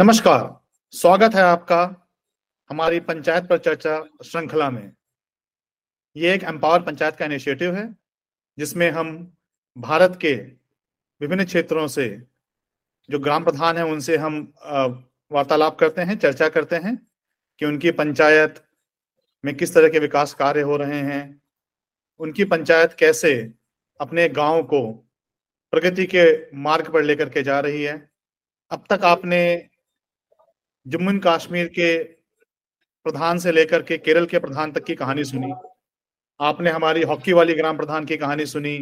नमस्कार। स्वागत है आपका हमारी पंचायत पर चर्चा श्रृंखला में। ये एक एम्पावर पंचायत का इनिशिएटिव है, जिसमें हम भारत के विभिन्न क्षेत्रों से जो ग्राम प्रधान हैं, उनसे हम वार्तालाप करते हैं, चर्चा करते हैं कि उनकी पंचायत में किस तरह के विकास कार्य हो रहे हैं, उनकी पंचायत कैसे अपने गाँव को प्रगति के मार्ग पर लेकर के जा रही है। अब तक आपने जम्मू एंड कश्मीर के प्रधान से लेकर के केरल के प्रधान तक की कहानी सुनी। आपने हमारी हॉकी वाली ग्राम प्रधान की कहानी सुनी।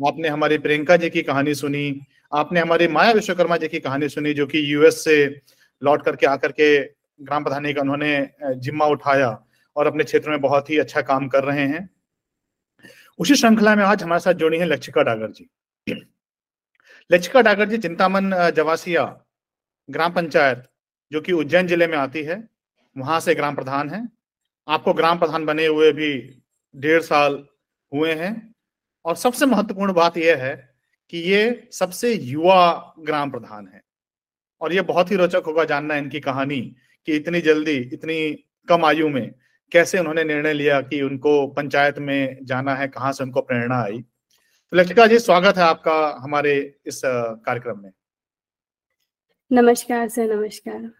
आपने हमारी प्रियंका जी की कहानी सुनी। आपने हमारी माया विश्वकर्मा जी की कहानी सुनी, जो कि यूएस से लौट करके आकर के ग्राम प्रधानी का उन्होंने जिम्मा उठाया और अपने क्षेत्र में बहुत ही अच्छा काम कर रहे हैं। उसी श्रृंखला में आज हमारे साथ जुड़ी है लक्षिका डागर जी। लक्षिका डागर जी, चिंतामन जवासिया ग्राम पंचायत जो कि उज्जैन ज़िले में आती है, वहाँ से ग्राम प्रधान है। आपको ग्राम प्रधान बने हुए भी डेढ़ साल हुए हैं। और सबसे महत्वपूर्ण बात यह है कि ये सबसे युवा ग्राम प्रधान है। और ये बहुत ही रोचक होगा जानना इनकी कहानी कि इतनी जल्दी, इतनी कम आयु में कैसे उन्होंने निर्णय लिया कि उनको पंचायत में जाना है, कहाँ से उनको प्रेरणा आई। तो लक्षिका जी, स्वागत है आपका हमारे इस कार्यक्रम में। नमस्कार सर, नमस्कार।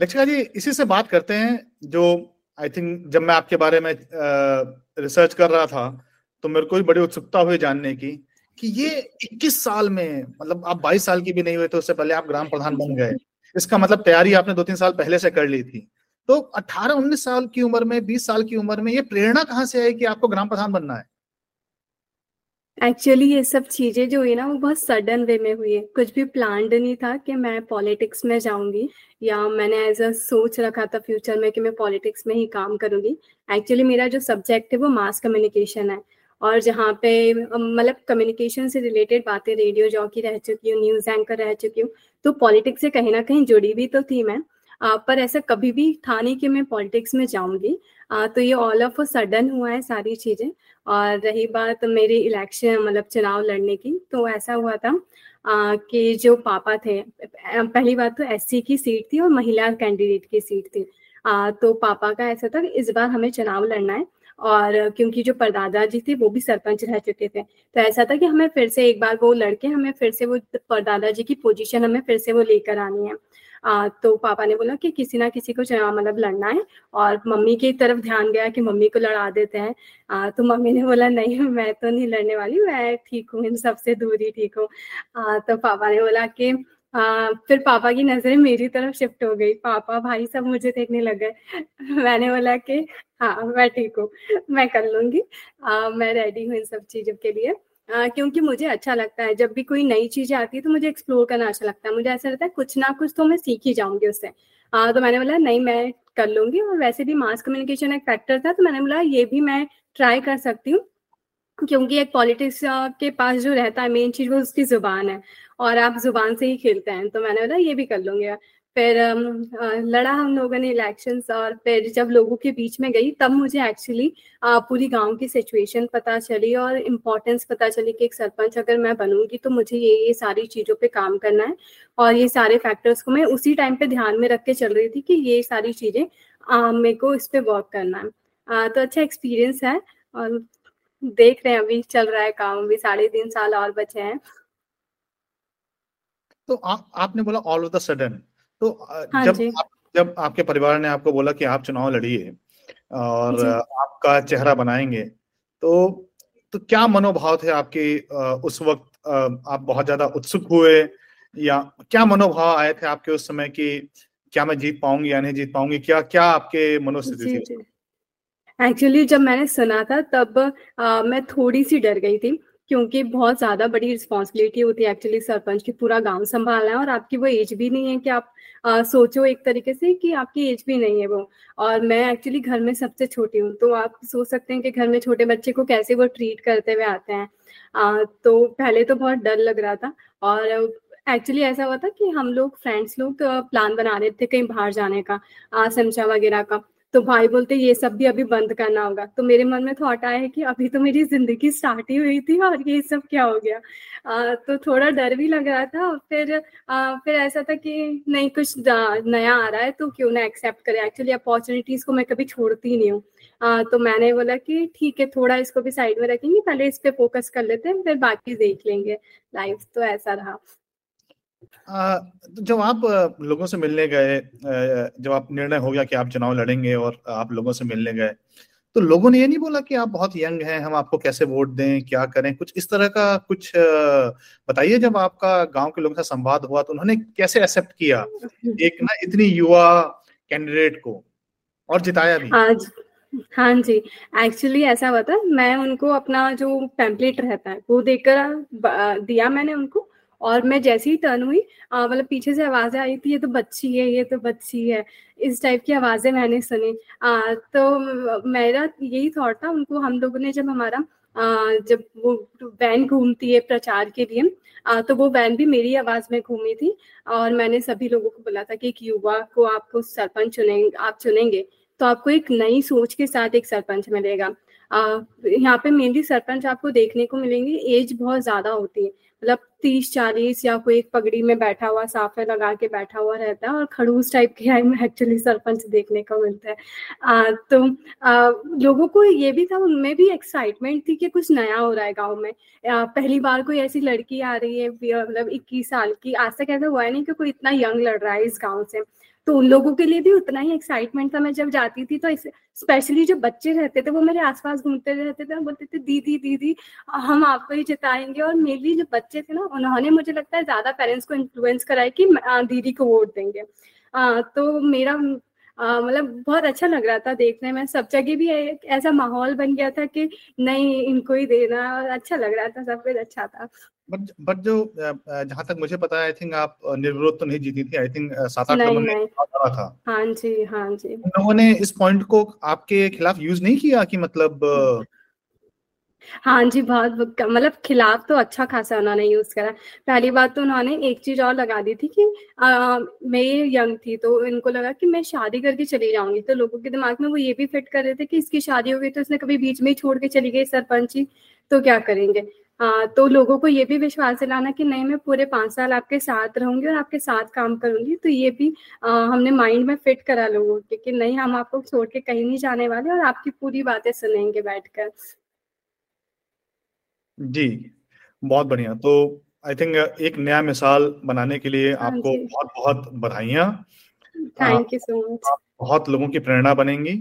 लक्षिका जी, इसी से बात करते हैं जो आई थिंक जब मैं आपके बारे में रिसर्च कर रहा था तो मेरे को भी बड़ी उत्सुकता हुई जानने की कि ये 21 साल में मतलब आप 22 साल की भी नहीं हुए तो उससे पहले आप ग्राम प्रधान बन गए। इसका मतलब तैयारी आपने दो तीन साल पहले से कर ली थी। तो 18-19 साल की उम्र में 20 साल की उम्र में ये प्रेरणा कहाँ से आई कि आपको ग्राम प्रधान बनना है? एक्चुअली ये सब चीज़ें जो हुई ना, वो बहुत सडन वे में हुई है। कुछ भी प्लान्ड नहीं था कि मैं पॉलिटिक्स में जाऊँगी या मैंने एज अ सोच रखा था फ्यूचर में कि मैं पॉलिटिक्स में ही काम करूँगी। एक्चुअली मेरा जो सब्जेक्ट है, वो मास कम्युनिकेशन है। और जहाँ पे मतलब कम्युनिकेशन से रिलेटेड बातें रेडियो जॉकी रह चुकी हूँ न्यूज़ एंकर रह चुकी हूँ तो पॉलिटिक्स से कहीं ना कहीं जुड़ी भी तो थी मैं। पर ऐसा कभी भी था नहीं कि मैं पॉलिटिक्स में जाऊँगी। तो ये ऑल ऑफ़ सडन हुआ है सारी चीज़ें। और रही बात मेरी इलेक्शन मतलब चुनाव लड़ने की तो ऐसा हुआ था आ, कि जो पापा थे पहली बात तो एससी की सीट थी और महिला कैंडिडेट की सीट थी। आ, तो पापा का ऐसा था कि इस बार हमें चुनाव लड़ना है और क्योंकि जो परदादा जी थे वो भी सरपंच रह चुके थे तो ऐसा था कि हमें फिर से एक बार वो लड़के हमें फिर से वो परदादा जी की पोजीशन हमें फिर से वो लेकर आनी है। आ, तो पापा ने बोला कि किसी ना किसी को मतलब लड़ना है और मम्मी की तरफ़ ध्यान गया कि मम्मी को लड़ा देते हैं। आ, तो मम्मी ने बोला नहीं मैं तो नहीं लड़ने वाली मैं ठीक हूँ इन सबसे दूर ही ठीक हूँ। तो पापा ने बोला कि आ, फिर पापा की नज़रें मेरी तरफ़ शिफ्ट हो गई। पापा भाई सब मुझे देखने लग गए। मैंने बोला कि हाँ मैं ठीक हूँ मैं कर लूँगी। आ, मैं रेडी हूँ इन सब चीज़ों के लिए। क्योंकि मुझे अच्छा लगता है। जब भी कोई नई चीज़ें आती है तो मुझे एक्सप्लोर करना अच्छा लगता है। मुझे ऐसा लगता है कुछ ना कुछ तो मैं सीख ही जाऊँगी उससे। आ, तो मैंने बोला नहीं मैं कर लूँगी। और वैसे भी मास कम्युनिकेशन एक फैक्टर था तो मैंने बोला ये भी मैं ट्राई कर सकती हूँ। क्योंकि एक पॉलिटिक्स के पास जो रहता है मेन चीज़ वो उसकी ज़ुबान है। और आप ज़ुबान से ही खेलते हैं। तो मैंने बोला ये भी कर लूँगी। फिर लड़ा हम लोगों ने इलेक्शंस और फिर जब लोगों के बीच में गई तब मुझे एक्चुअली पूरी गाँव की सिचुएशन पता चली और इम्पोर्टेंस पता चली कि एक सरपंच अगर मैं बनूँगी तो मुझे ये ये सारी चीज़ों पे काम करना है। और ये सारे फैक्टर्स को मैं उसी टाइम पे ध्यान में रख के चल रही थी कि ये सारी चीज़ें मेरे को इस पर वर्क करना है। आ, तो अच्छा एक्सपीरियंस है और देख रहे हैं अभी चल रहा है काम अभी साढ़े तीन साल और बचे हैं। तो आ, आपने बोला ऑल ऑफ़ द सडन तो हाँ जब आप, जब आपके परिवार ने आपको बोला कि आप चुनाव लड़िए और आपका चेहरा बनाएँगे तो तो क्या मनोभाव थे आपके उस वक्त आप बहुत ज़्यादा उत्सुक हुए या क्या मनोभाव आए थे आपके उस समय कि क्या मैं जीत पाऊँगी या नहीं जीत पाऊँगी? क्या क्या आपके मनोस्थिति थी एक्चुअली जब मैंने सुना था तब आ, मैं थोड़ी सी डर गई थी। क्योंकि बहुत ज़्यादा बड़ी रिस्पॉन्सिबिलिटी होती है एक्चुअली सरपंच की पूरा गाँव संभालना है और आपकी वो एज भी नहीं है कि आप आ, सोचो एक तरीके से कि आपकी एज भी नहीं है वो। और मैं एक्चुअली घर में सबसे छोटी हूँ तो आप सोच सकते हैं कि घर में छोटे बच्चे को कैसे वो ट्रीट करते हुए आते हैं। आ, तो पहले तो बहुत डर लग रहा था और एक्चुअली ऐसा हुआ था कि हम लोग फ्रेंड्स लोग प्लान बना रहे थे कहीं बाहर जाने का समझा वगैरह का। तो भाई बोलते ये सब भी अभी बंद करना होगा। तो मेरे मन में थॉट आया है कि अभी तो मेरी ज़िंदगी स्टार्ट ही हुई थी और ये सब क्या हो गया। आ, तो थोड़ा डर भी लग रहा था। फिर आ, फिर ऐसा था कि नहीं कुछ नया आ रहा है तो क्यों ना एक्सेप्ट करें। एक्चुअली अपॉर्चुनिटीज़ को मैं कभी छोड़ती नहीं हूँ। तो मैंने बोला कि ठीक है थोड़ा इसको भी साइड में रखेंगे पहले इस पे फोकस कर लेते हैं फिर बाकी देख लेंगे। लाइफ तो ऐसा रहा। तो जब आप लोगों से मिलने गए जब आप निर्णय हो गया कि आप चुनाव लड़ेंगे और आप लोगों से मिलने गए तो लोगों ने ये नहीं बोला कि आप बहुत यंग हैं, हम आपको कैसे वोट दें, क्या करें? कुछ इस तरह का कुछ बताइए जब आपका गाँव के लोगों से संवाद हुआ तो उन्होंने कैसे एक्सेप्ट किया? एक ना इतनी युवा कैंडिडेट को और जिताया भी। आज हाँ जी। एक्चुअली ऐसा हुआ था, मैं उनको अपना जो पैम्पलेट रहता है, वो देकर दिया मैंने उनको। और मैं जैसे ही टर्न हुई मतलब पीछे से आवाज़ें आई थी ये तो बच्ची है ये तो बच्ची है। इस टाइप की आवाज़ें मैंने सुनी। आ, तो मेरा यही थॉट था उनको हम लोगों ने जब हमारा आ, जब वो वैन घूमती है प्रचार के लिए आ, तो वो वैन भी मेरी आवाज़ में घूमी थी और मैंने सभी लोगों को बोला था कि एक युवा को आपको सरपंच चुनेंगे आप चुनेंगे तो आपको एक नई सोच के साथ एक सरपंच मिलेगा। यहाँ पे मेनली सरपंच आपको देखने को मिलेंगे एज बहुत ज़्यादा होती है। मतलब तीस चालीस या कोई एक पगड़ी में बैठा हुआ साफे लगा के बैठा हुआ रहता है और खड़ूस टाइप के आई में एक्चुअली सरपंच देखने को मिलता है। आ, तो आ, लोगों को ये भी था उनमें भी एक्साइटमेंट थी कि कुछ नया हो रहा है गाँव में। आ, पहली बार कोई ऐसी लड़की आ रही है मतलब इक्कीस साल की आज तक ऐसा हुआ है नहीं कि कोई इतना यंग लड़ रहा है इस गाँव से। तो उन लोगों के लिए भी उतना ही एक्साइटमेंट था। मैं जब जाती थी तो स्पेशली जो बच्चे रहते थे वो मेरे आसपास घूमते रहते थे। बोलते थे दीदी दीदी हम आपको ही जिताएँगे। और मेनली जो बच्चे थे ना उन्होंने मुझे लगता है ज़्यादा पेरेंट्स को इन्फ्लुएंस कराया कि दीदी को वोट देंगे। आ, तो मेरा मतलब बहुत अच्छा लग रहा था देखने में। सब जगह भी एक ऐसा माहौल बन गया था कि नहीं इनको ही देना और अच्छा लग रहा था सब कुछ अच्छा था। बट बट जो जहाँ तक मुझे पता है आई थिंक आप निर्विरोध तो नहीं जीती थी। आई थिंक सात आठ लोगों ने था। हाँ जी हाँ जी। उन लोगों ने इस पॉइंट को आपके खिलाफ यूज़ नहीं किया कि मतलब हाँ जी बहुत मतलब खिलाफ तो अच्छा खासा उन्होंने यूज़ करा। पहली बात तो उन्होंने एक चीज़ और लगा दी थी कि आ, मैं यंग थी तो इनको लगा कि मैं शादी करके चली जाऊँगी। तो लोगों के दिमाग में वो ये भी फिट कर रहे थे कि इसकी शादी हो गई तो इसने कभी बीच में ही छोड़ के चली गई सरपंच ही तो क्या करेंगे? आ, तो लोगों को ये भी विश्वास दिलाना कि नहीं मैं पूरे पाँच साल आपके साथ रहूँगी और आपके साथ काम करूँगी। तो ये भी आ, हमने माइंड में फिट करा लोगों के कि नहीं हम आपको छोड़ के कहीं नहीं जाने वाले और आपकी पूरी बातें सुनेंगे बैठकर। जी बहुत बढ़िया। तो आई थिंक एक नया मिसाल बनाने के लिए हाँ आपको बहुत बहुत बधाइयाँ। थैंक यू सो मच बहुत लोगों की प्रेरणा बनेंगी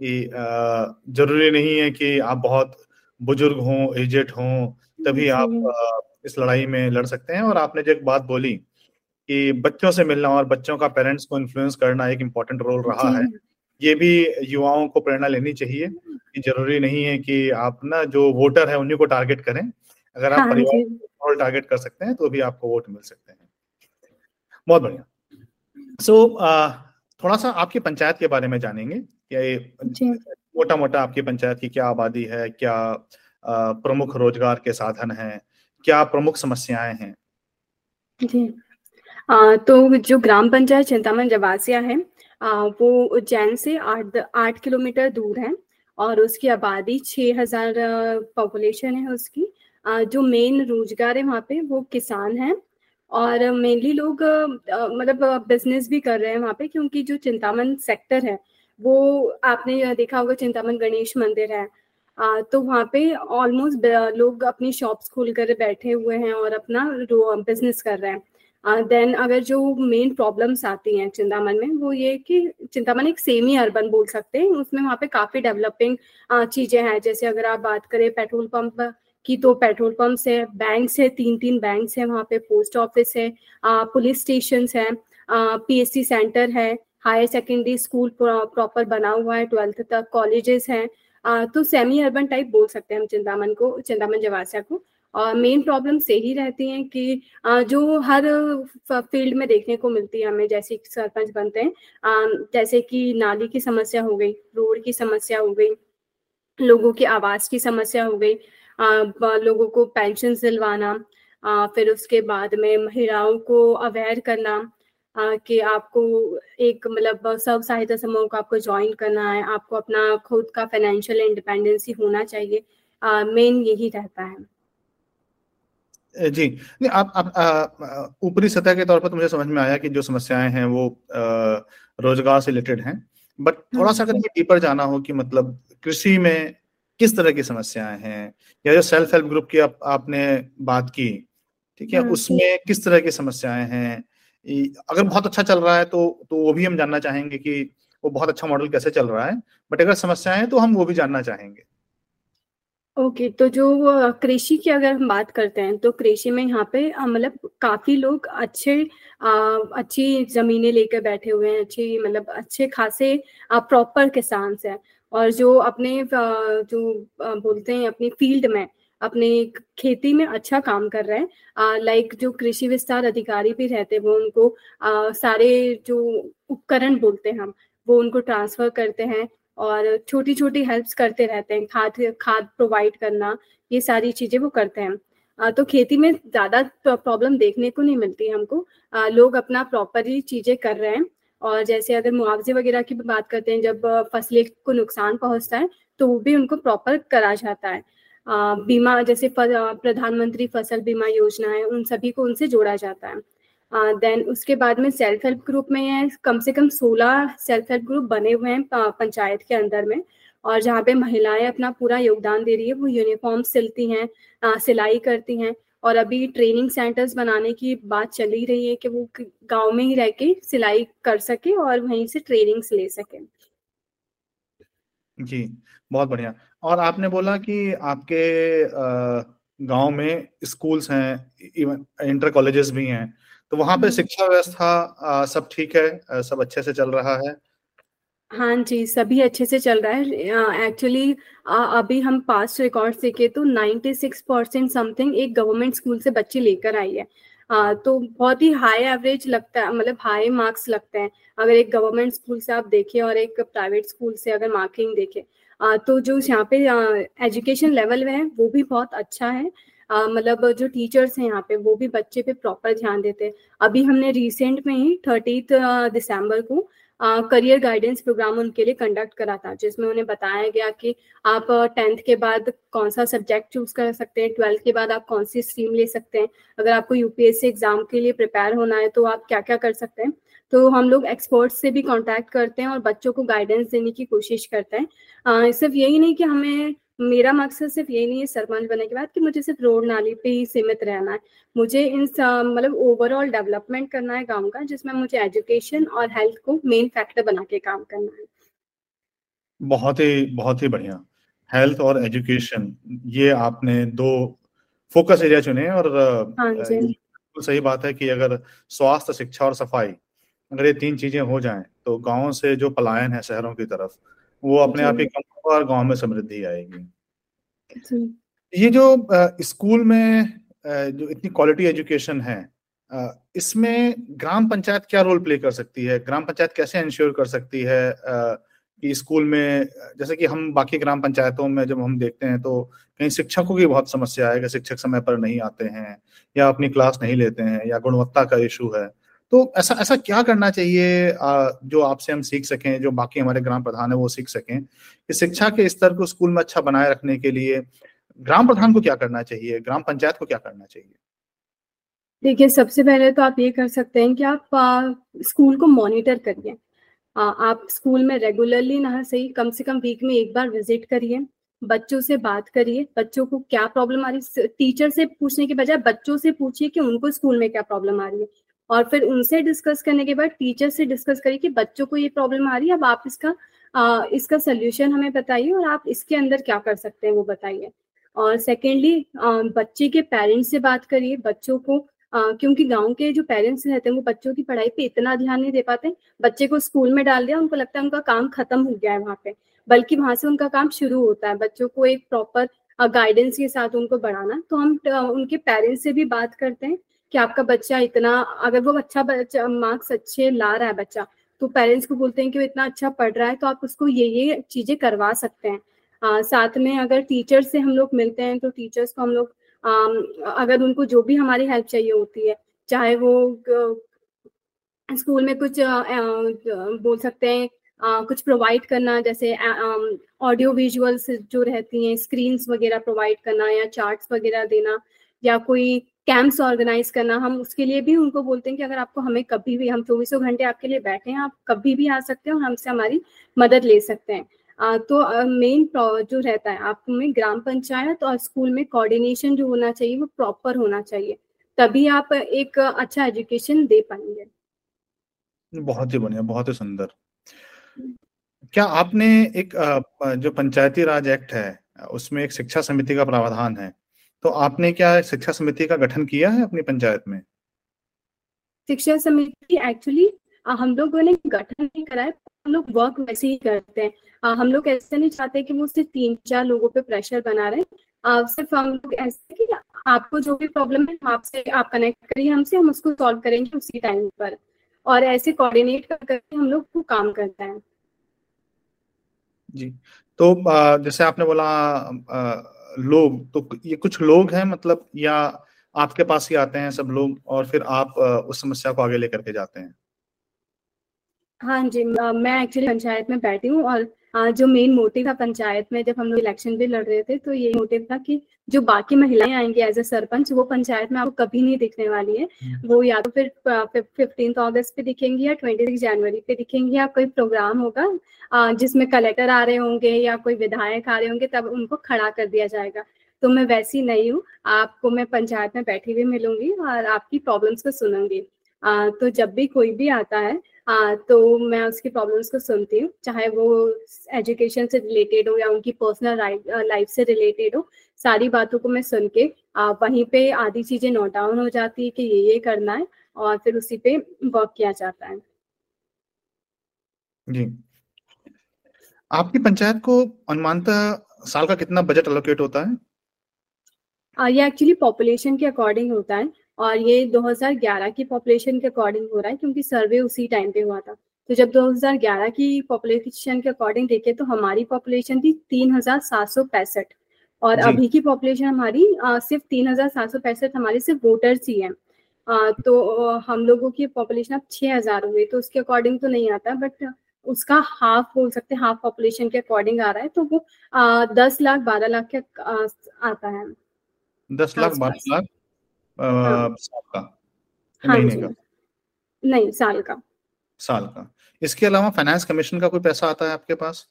ज़रूरी नहीं है कि आप बहुत बुज़ुर्ग हों एजेड हों तभी आप इस लड़ाई में लड़ सकते हैं। और आपने जो एक बात बोली कि बच्चों से मिलना और बच्चों का पेरेंट्स को इन्फ्लुएंस करना एक इम्पोर्टेंट रोल रहा है। ये भी युवाओं को प्रेरणा लेनी चाहिए कि ज़रूरी नहीं है कि आप ना जो वोटर है उन्हीं को टारगेट करें। अगर आप हाँ परिवार टारगेट कर सकते हैं तो भी आपको वोट मिल सकते हैं। बहुत बढ़िया। सो so, थोड़ा सा आपकी पंचायत के बारे में जानेंगे ये मोटा मोटा आपकी पंचायत की क्या आबादी है क्या प्रमुख रोज़गार के साधन हैं क्या प्रमुख समस्याएँ हैं? जी। आ, तो जो ग्राम पंचायत चिंतामन जवासिया है वो उज्जैन से आठ आठ किलोमीटर दूर है और उसकी आबादी छः हज़ार पॉपुलेशन है उसकी। जो मेन रोज़गार है वहाँ पे वो किसान है। और मेनली लोग मतलब बिज़नेस भी कर रहे हैं वहाँ पे क्योंकि जो चिंतामन सेक्टर है वो आपने देखा होगा चिंतामन गणेश मंदिर है। आ, तो वहाँ पे ऑलमोस्ट लोग अपनी शॉप्स खोल कर बैठे हुए हैं और अपना बिज़नेस कर रहे हैं। देन uh, अगर जो मेन प्रॉब्लम्स आती हैं चिंतामन में वो ये कि चिंतामन एक सेमी अर्बन बोल सकते हैं उसमें वहाँ पे काफ़ी डेवलपिंग uh, चीज़ें हैं। जैसे अगर आप बात करें पेट्रोल पंप की तो पेट्रोल पंप है बैंक है तीन तीन बैंक है वहाँ पे पोस्ट ऑफ़िस है पुलिस स्टेशन है पीएससी सेंटर है हायर सेकेंडरी स्कूल प्रॉपर बना हुआ है ट्वेल्थ तक कॉलेजेस हैं। तो सेमी अर्बन टाइप बोल सकते हैं हम चिंतामन को चिंतामन जवासिया को। मेन प्रॉब्लम यही रहती हैं कि जो हर फ़ील्ड में देखने को मिलती है हमें, जैसे सरपंच बनते हैं जैसे कि नाली की समस्या हो गई, रोड की समस्या हो गई, लोगों की आवास की समस्या हो गई लोगों को पेंशन दिलवाना फिर उसके बाद में महिलाओं को अवेयर करना कि आपको एक मतलब सब सहायता समूह को आपको ज्वाइन करना है, आपको अपना खुद का फाइनेंशियल इंडिपेंडेंसी होना चाहिए मेन यही रहता है। जी नहीं आप आप ऊपरी सतह के तौर पर तो मुझे समझ में आया कि जो समस्याएँ हैं वो आ, रोज़गार से रिलेटेड हैं बट थोड़ा सा अगर। डीपर जाना हो कि मतलब कृषि में किस तरह की समस्याएँ हैं या जो सेल्फ हेल्प ग्रुप की आप, आपने बात की ठीक है हम्म। उसमें किस तरह की समस्याएँ हैं अगर बहुत अच्छा चल रहा है तो तो वो भी हम जानना चाहेंगे कि वो बहुत अच्छा मॉडल कैसे चल रहा है बट अगर समस्याएँ हैं तो हम वो भी जानना चाहेंगे ओके okay, तो जो कृषि की अगर हम बात करते हैं तो कृषि में यहाँ पे मतलब काफ़ी लोग अच्छे आ, अच्छी जमीनें लेकर बैठे हुए हैं अच्छी मतलब अच्छे खासे प्रॉपर किसान हैं और जो अपने जो बोलते हैं अपनी फ़ील्ड में अपने खेती में अच्छा काम कर रहे हैं लाइक जो कृषि विस्तार अधिकारी भी रहते हैं वो उनको आ, सारे जो उपकरण बोलते हैं हम वो उनको ट्रांसफ़र करते हैं और छोटी छोटी हेल्प्स करते रहते हैं, खाद खाद प्रोवाइड करना, ये सारी चीज़ें वो करते हैं। तो खेती में ज़्यादा प्रॉब्लम देखने को नहीं मिलती हमको। लोग अपना प्रॉपरली चीज़ें कर रहे हैं और जैसे अगर मुआवजे वगैरह की बात करते हैं, जब फ़सलें को नुकसान पहुँचता है तो वो भी उनको प्रॉपर करा जाता है। बीमा जैसे प्रधानमंत्री फ़सल बीमा योजना है, उन सभी को उनसे जोड़ा जाता है। देन उसके बाद में सेल्फ हेल्प ग्रुप में है, कम से कम सोलह सेल्फ हेल्प ग्रुप बने हुए हैं पंचायत के अंदर में। और जहाँ पे महिलाएँ अपना पूरा योगदान दे रही है, वो यूनिफॉर्म सिलती हैं सिलाई करती हैं। और अभी ट्रेनिंग सेंटर्स बनाने की बात चल ही रही है कि वो गाँव में ही रह के सिलाई कर सके और वहीं से ट्रेनिंग्स ले सके। जी, बहुत बढ़िया। और आपने बोला कि आपके गाँव में स्कूल्स हैं इवन इंटर कॉलेजेस भी हैं। तो वहाँ पे हम्म। शिक्षा व्यवस्था सब ठीक है? सब अच्छे से चल रहा है? हाँ जी सभी अच्छे से चल रहा है। एक्चुअली अभी हम पास्ट रिकॉर्ड देखे तो 96 परसेंट समथिंग एक गवर्नमेंट स्कूल से बच्चे लेकर आई है। आ, तो बहुत ही हाई एवरेज लगता है मतलब हाई मार्क्स लगते हैं। अगर एक गवर्नमेंट स्कूल से आप देखें और एक प्राइवेट स्कूल से अगर मार्किंग देखें तो जो यहाँ पे एजुकेशन लेवल है वो भी बहुत अच्छा है। मतलब जो टीचर्स हैं यहाँ पे, वो भी बच्चे पे प्रॉपर ध्यान देते हैं। अभी हमने रिसेंट में ही थर्टीथ दिसंबर को करियर गाइडेंस प्रोग्राम उनके लिए कंडक्ट करा था, जिसमें उन्हें बताया गया कि आप टेंथ के बाद कौन सा सब्जेक्ट चूज़ कर सकते हैं ट्वेल्थ के बाद आप कौन सी स्ट्रीम ले सकते हैं। अगर आपको यूपीएससी एग्ज़ाम के लिए प्रिपेयर होना है तो आप क्या क्या कर सकते हैं। तो हम लोग एक्सपर्ट्स से भी कांटेक्ट करते हैं और बच्चों को गाइडेंस देने की कोशिश करते हैं। सिर्फ़ यही नहीं कि हमें मेरा मकसद सिर्फ़ ये नहीं है सरपंच बनने के बाद कि मुझे सिर्फ़ रोड नाली पे ही सीमित रहना है। मुझे इन मतलब ओवरऑल डेवलपमेंट करना है गाँव का जिसमें मुझे एजुकेशन और हेल्थ को मेन फैक्टर बना के काम करना है। बहुत ही बहुत ही बढ़िया। हेल्थ और एजुकेशन ये आपने दो फोकस एरिया चुने और हाँ जी। सही बात है कि अगर स्वास्थ्य शिक्षा और सफ़ाई अगर ये तीन चीज़ें हो जाएँ तो गाँव से जो पलायन है शहरों की तरफ़ वो अपने आप ही कम होगा और गाँव में समृद्धि आएगी। ये जो स्कूल में जो इतनी क्वालिटी एजुकेशन है इसमें ग्राम पंचायत क्या रोल प्ले कर सकती है? ग्राम पंचायत कैसे इंश्योर कर सकती है कि स्कूल में जैसे कि हम बाकी ग्राम पंचायतों में जब हम देखते हैं तो कहीं शिक्षकों की बहुत समस्या है कि शिक्षक समय पर नहीं आते हैं या अपनी क्लास नहीं लेते हैं या गुणवत्ता का इशू है तो ऐसा ऐसा क्या करना चाहिए जो आपसे हम सीख सकें जो बाकी हमारे ग्राम प्रधान है वो सीख सकें कि शिक्षा के स्तर को स्कूल में अच्छा बनाए रखने के लिए ग्राम प्रधान को क्या करना चाहिए ग्राम पंचायत को क्या करना चाहिए? देखिए सबसे पहले तो आप ये कर सकते हैं कि आप आ, स्कूल को मॉनिटर करिए। आप स्कूल में रेगुलरली ना सही कम से कम वीक में एक बार विज़िट करिए बच्चों से बात करिए बच्चों को क्या प्रॉब्लम आ रही है टीचर से पूछने के बजाय बच्चों से पूछिए कि उनको स्कूल में क्या प्रॉब्लम आ रही है। और फिर उनसे डिस्कस करने के बाद टीचर से डिस्कस करिए कि बच्चों को ये प्रॉब्लम आ रही है अब आप इसका आ, इसका सोल्यूशन हमें बताइए और आप इसके अंदर क्या कर सकते हैं वो बताइए। और सेकेंडली बच्चे के पेरेंट्स से बात करिए बच्चों को आ, क्योंकि गाँव के जो पेरेंट्स रहते हैं वो बच्चों की पढ़ाई पे इतना ध्यान नहीं दे पाते बच्चे को स्कूल में डाल दिया उनको लगता है उनका काम खत्म हो गया है वहाँ पे बल्कि वहाँ से उनका काम शुरू होता है बच्चों को एक प्रॉपर गाइडेंस के साथ उनको बढ़ाना। तो हम उनके पेरेंट्स से भी बात करते हैं कि आपका बच्चा इतना अगर वो अच्छा बच्चा मार्क्स अच्छे ला रहा है बच्चा तो पेरेंट्स को बोलते हैं कि वो इतना अच्छा पढ़ रहा है तो आप उसको ये ये चीज़ें करवा सकते हैं। आ, साथ में अगर टीचर से हम लोग मिलते हैं तो टीचर्स को हम लोग अगर उनको जो भी हमारी हेल्प चाहिए होती है चाहे वो स्कूल में कुछ आ, आ, बोल सकते हैं आ, कुछ प्रोवाइड करना जैसे ऑडियो विजुअल्स जो रहती हैं स्क्रीन्स वगैरह प्रोवाइड करना या चार्ट्स वगैरह देना या कोई कैंप्स ऑर्गेनाइज करना हम उसके लिए भी उनको बोलते हैं कि अगर आपको हमें कभी भी हम चौबीसों घंटे आपके लिए बैठे हैं आप कभी भी आ सकते हैं और हमसे हमारी मदद ले सकते हैं। आ, तो मेन जो रहता है आप में ग्राम पंचायत और स्कूल में कोऑर्डिनेशन जो होना चाहिए वो प्रॉपर होना चाहिए तभी आप एक अच्छा एजुकेशन दे पाएँगे। बहुत ही बढ़िया बहुत ही सुंदर। क्या आपने एक जो पंचायती राज एक्ट है उसमें एक शिक्षा समिति का प्रावधान है तो आपने क्या शिक्षा समिति का गठन किया है अपनी पंचायत में? शिक्षा समिति एक्चुअली हम लोगों ने गठन नहीं करा है हम लोग वर्क वैसे ही करते हैं। हम लोग ऐसे नहीं चाहते कि वो सिर्फ़ तीन चार लोगों पे प्रेशर बना रहे। हैं सिर्फ़ हम लोग ऐसे कि आपको जो भी प्रॉब्लम है आपसे आप कनेक्ट करिए हमसे हम उसको सॉल्व करेंगे उसी टाइम पर। और ऐसे कोऑर्डिनेट कर करके हम लोग को काम करते हैं। जी। तो जैसे आपने बोला लोग तो ये कुछ लोग हैं मतलब या आपके पास ही आते हैं सब लोग और फिर आप उस समस्या को आगे लेकर के जाते हैं? हाँ जी, मैं एक्चुअली पंचायत में बैठी हूँ और जो मेन मोटिव था पंचायत में जब हम लोग इलेक्शन भी लड़ रहे थे तो ये मोटिव था कि जो बाकी महिलाएँ आएँगी एज ए सरपंच वो पंचायत में आपको कभी नहीं दिखने वाली है। हम्म। वो या तो फिर फिफ्टीन अगस्त पे दिखेंगी या ट्वेंटी जनवरी पे दिखेंगी। या कोई प्रोग्राम होगा जिसमें कलेक्टर आ रहे होंगे या कोई विधायक आ रहे होंगे तब उनको खड़ा कर दिया जाएगा। तो मैं वैसी नहीं हूँ। आपको मैं पंचायत में बैठी हुई मिलूँगी और आपकी प्रॉब्लम्स को सुनूँगी। तो जब भी कोई भी आता है हाँ तो मैं उसकी प्रॉब्लम्स को सुनती हूँ चाहे वो एजुकेशन से रिलेटेड हो या उनकी पर्सनल लाइफ से रिलेटेड हो सारी बातों को मैं सुन के आ, वहीं पे आधी चीज़ें नोट डाउन हो जाती है कि ये ये करना है और फिर उसी पे वर्क किया जाता है। जी। आपकी पंचायत को अनुमानतः साल का कितना बजट अलोकेट होता है? ये एक्चुअली पॉपुलेशन के अकॉर्डिंग होता है। और ये 2011 की पॉपुलेशन के अकॉर्डिंग हो रहा है क्योंकि सर्वे उसी टाइम पे हुआ था। तो जब 2011 की पॉपुलेशन के अकॉर्डिंग देखे तो हमारी पॉपुलेशन थी तीन हज़ार सात सौ पैंसठ। और अभी की पॉपुलेशन हमारी आ, सिर्फ़ तीन हज़ार सात सौ पैंसठ हमारी सिर्फ़ वोटर्स ही है। तो हम लोगों की पॉपुलेशन अब छह हज़ार हुई तो उसके अकॉर्डिंग तो नहीं आता बट उसका हाफ़ बोल सकते हैं हाफ़ पॉपुलेशन के अकॉर्डिंग आ रहा है तो वो दस लाख बारह लाख के आ, आता है। दस लाख बारह लाख? हाँ। साल का। हाँ महीने का। नहीं साल का। साल का। इसके अलावा फाइनेंस कमीशन का कोई पैसा आता है आपके पास?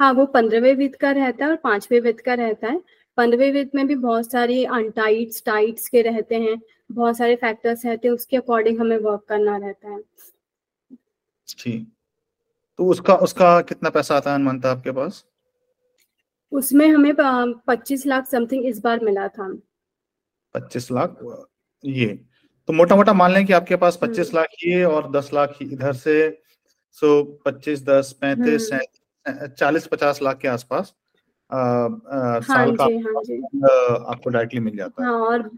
हाँ वो पंद्रहवें वित्त का रहता है और पाँचवें वित्त का रहता है। पंद्रहवें वित्त में भी बहुत सारी अनटाइट्स टाइट्स के रहते हैं। बहुत सारे फैक्टर्स रहते हैं उसके अकॉर्डिंग हमें वर्क करना रहता है। ठीक तो उसका उसका कितना पैसा आता है मनता आपके पास? उसमें हमें पच्चीस लाख समथिंग इस बार मिला था। पच्चीस लाख ये। तो मोटा मोटा मान लें कि आपके पास पच्चीस हम्म। लाख ये और दस लाख इधर से सो पच्चीस दस पैंतीस हम्म। चालीस पचास लाख के आसपास हाँ साल का हाँ आपको डायरेक्टली मिल जाता है। हाँ और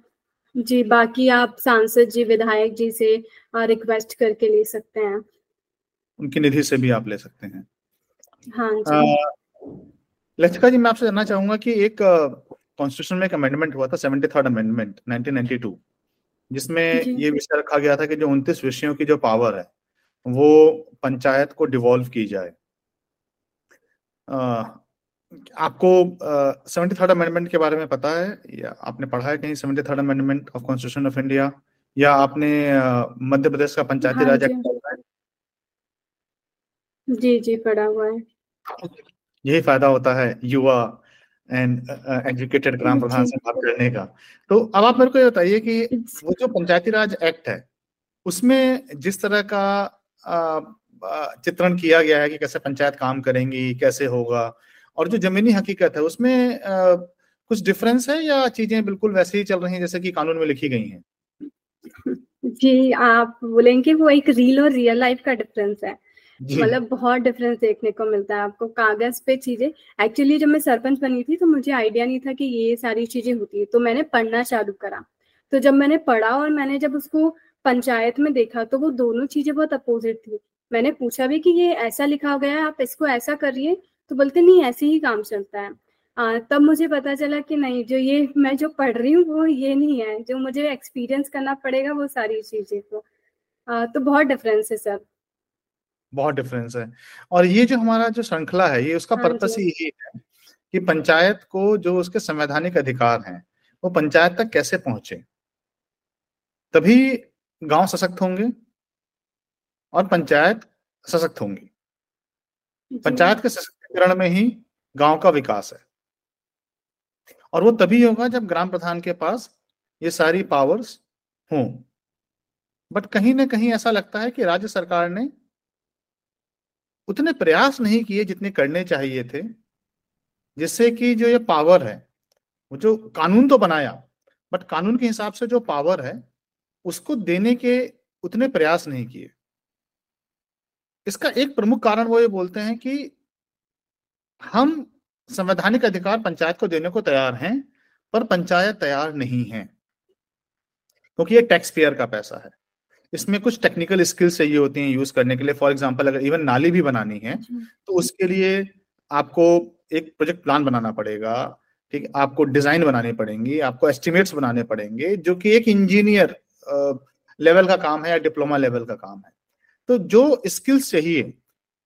जी बाकी आप सांसद जी विधायक जी से रिक्वेस्ट करके ले सकते हैं। उनकी निधि से भी आप ले सकते हैं। हाँ जी। लचिका जी मैं आपसे जानना चाहूँगा कि एक कॉन्स्टिट्यूशन में एक अमेंडमेंट हुआ था सेवेंटी थर्ड अमेंडमेंट 1992 जिसमें ये विषय रखा गया था कि जो उनतीस विषयों की जो पावर है वो पंचायत को डिवॉल्व की जाए। आ, आपको सेवेंटी थर्ड अमेंडमेंट के बारे में पता है या आपने पढ़ा है कहीं seventy third amendment of constitution of India या आपने मध्य प्रदेश का पंचायती हाँ राज एक्ट पढ़ा है? जी जी पढ़ा हुआ है। यही फ़ायदा होता है युवा एंड एजुकेटेड ग्राम प्रधान से बात करने का। तो अब आप मेरे को ये बताइए कि वो जो पंचायती राज एक्ट है उसमें जिस तरह का चित्रण किया गया है कि कैसे पंचायत काम करेंगी कैसे होगा और जो जमीनी हकीकत है उसमें कुछ डिफरेंस है या चीज़ें बिल्कुल वैसे ही चल रही हैं जैसे कि कानून में लिखी गई हैं? जी आप बोलेंगे वो एक रियल और रियल लाइफ का डिफरेंस है। मतलब बहुत डिफरेंस देखने को मिलता है आपको कागज़ पे चीज़ें। एक्चुअली जब मैं सरपंच बनी थी तो मुझे आइडिया नहीं था कि ये सारी चीज़ें होती है तो मैंने पढ़ना चालू करा। तो जब मैंने पढ़ा और मैंने जब उसको पंचायत में देखा तो वो दोनों चीज़ें बहुत अपोजिट थी। मैंने पूछा भी कि ये ऐसा लिखा गया है आप इसको ऐसा करिए तो बोलते नहीं ऐसे ही काम चलता है। आ, तब मुझे पता चला कि नहीं जो ये मैं जो पढ़ रही हूँ वो ये नहीं है जो मुझे एक्सपीरियंस करना पड़ेगा वो सारी चीज़ें तो। तो बहुत डिफरेंस है सर बहुत डिफरेंस है। और ये जो हमारा जो श्रृंखला है ये उसका पर्पस हाँ ही यही है कि पंचायत को जो उसके संवैधानिक अधिकार हैं वो पंचायत तक कैसे पहुँचे? तभी गाँव सशक्त होंगे और पंचायत सशक्त होंगी। पंचायत के सशक्तिकरण में ही गाँव का विकास है। और वो तभी होगा जब ग्राम प्रधान के पास ये सारी पावर्स हों। बट कहीं ना कहीं ऐसा लगता है कि राज्य सरकार ने उतने प्रयास नहीं किए जितने करने चाहिए थे, जिससे कि जो ये पावर है, वो जो कानून तो बनाया बट कानून के हिसाब से जो पावर है, उसको देने के उतने प्रयास नहीं किए। इसका एक प्रमुख कारण वो ये बोलते हैं कि हम संवैधानिक अधिकार पंचायत को देने को तैयार हैं, पर पंचायत तैयार नहीं है, क्योंकि ये टैक्स पेयर का पैसा है। इसमें कुछ टेक्निकल स्किल्स चाहिए होती हैं यूज़ करने के लिए। फॉर एग्जांपल अगर इवन नाली भी बनानी है तो उसके लिए आपको एक प्रोजेक्ट प्लान बनाना पड़ेगा। ठीक आपको डिज़ाइन बनाने पड़ेंगी आपको एस्टिमेट्स बनाने पड़ेंगे जो कि एक इंजीनियर लेवल का काम है या डिप्लोमा लेवल का काम है। तो जो स्किल्स चाहिए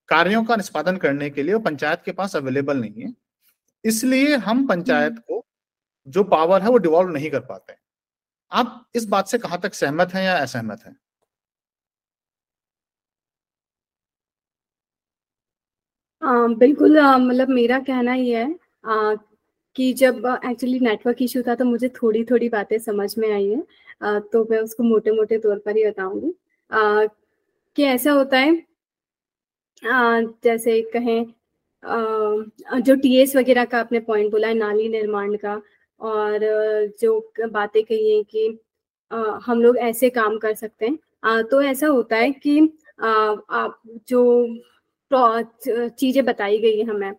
कार्यों का निष्पादन करने के लिए वो पंचायत के पास अवेलेबल नहीं है। इसलिए हम पंचायत हम्म। को जो पावर है वो डिवॉल्व नहीं कर पाते। आप इस बात से कहाँ तक सहमत हैं या असहमत हैं? बिल्कुल मतलब मेरा कहना ये है आ, कि जब एक्चुअली नेटवर्क इशू था तो मुझे थोड़ी थोड़ी बातें समझ में आई है आ, तो मैं उसको मोटे मोटे तौर पर ही बताऊँगी। कि ऐसा होता है आ, जैसे कहें आ, जो टीएस वगैरह का आपने पॉइंट बोला है नाली निर्माण का और जो बातें कही है कि आ, हम लोग ऐसे काम कर सकते हैं। आ, तो ऐसा होता है कि आ, आप जो चीज़ें बताई गई है हमें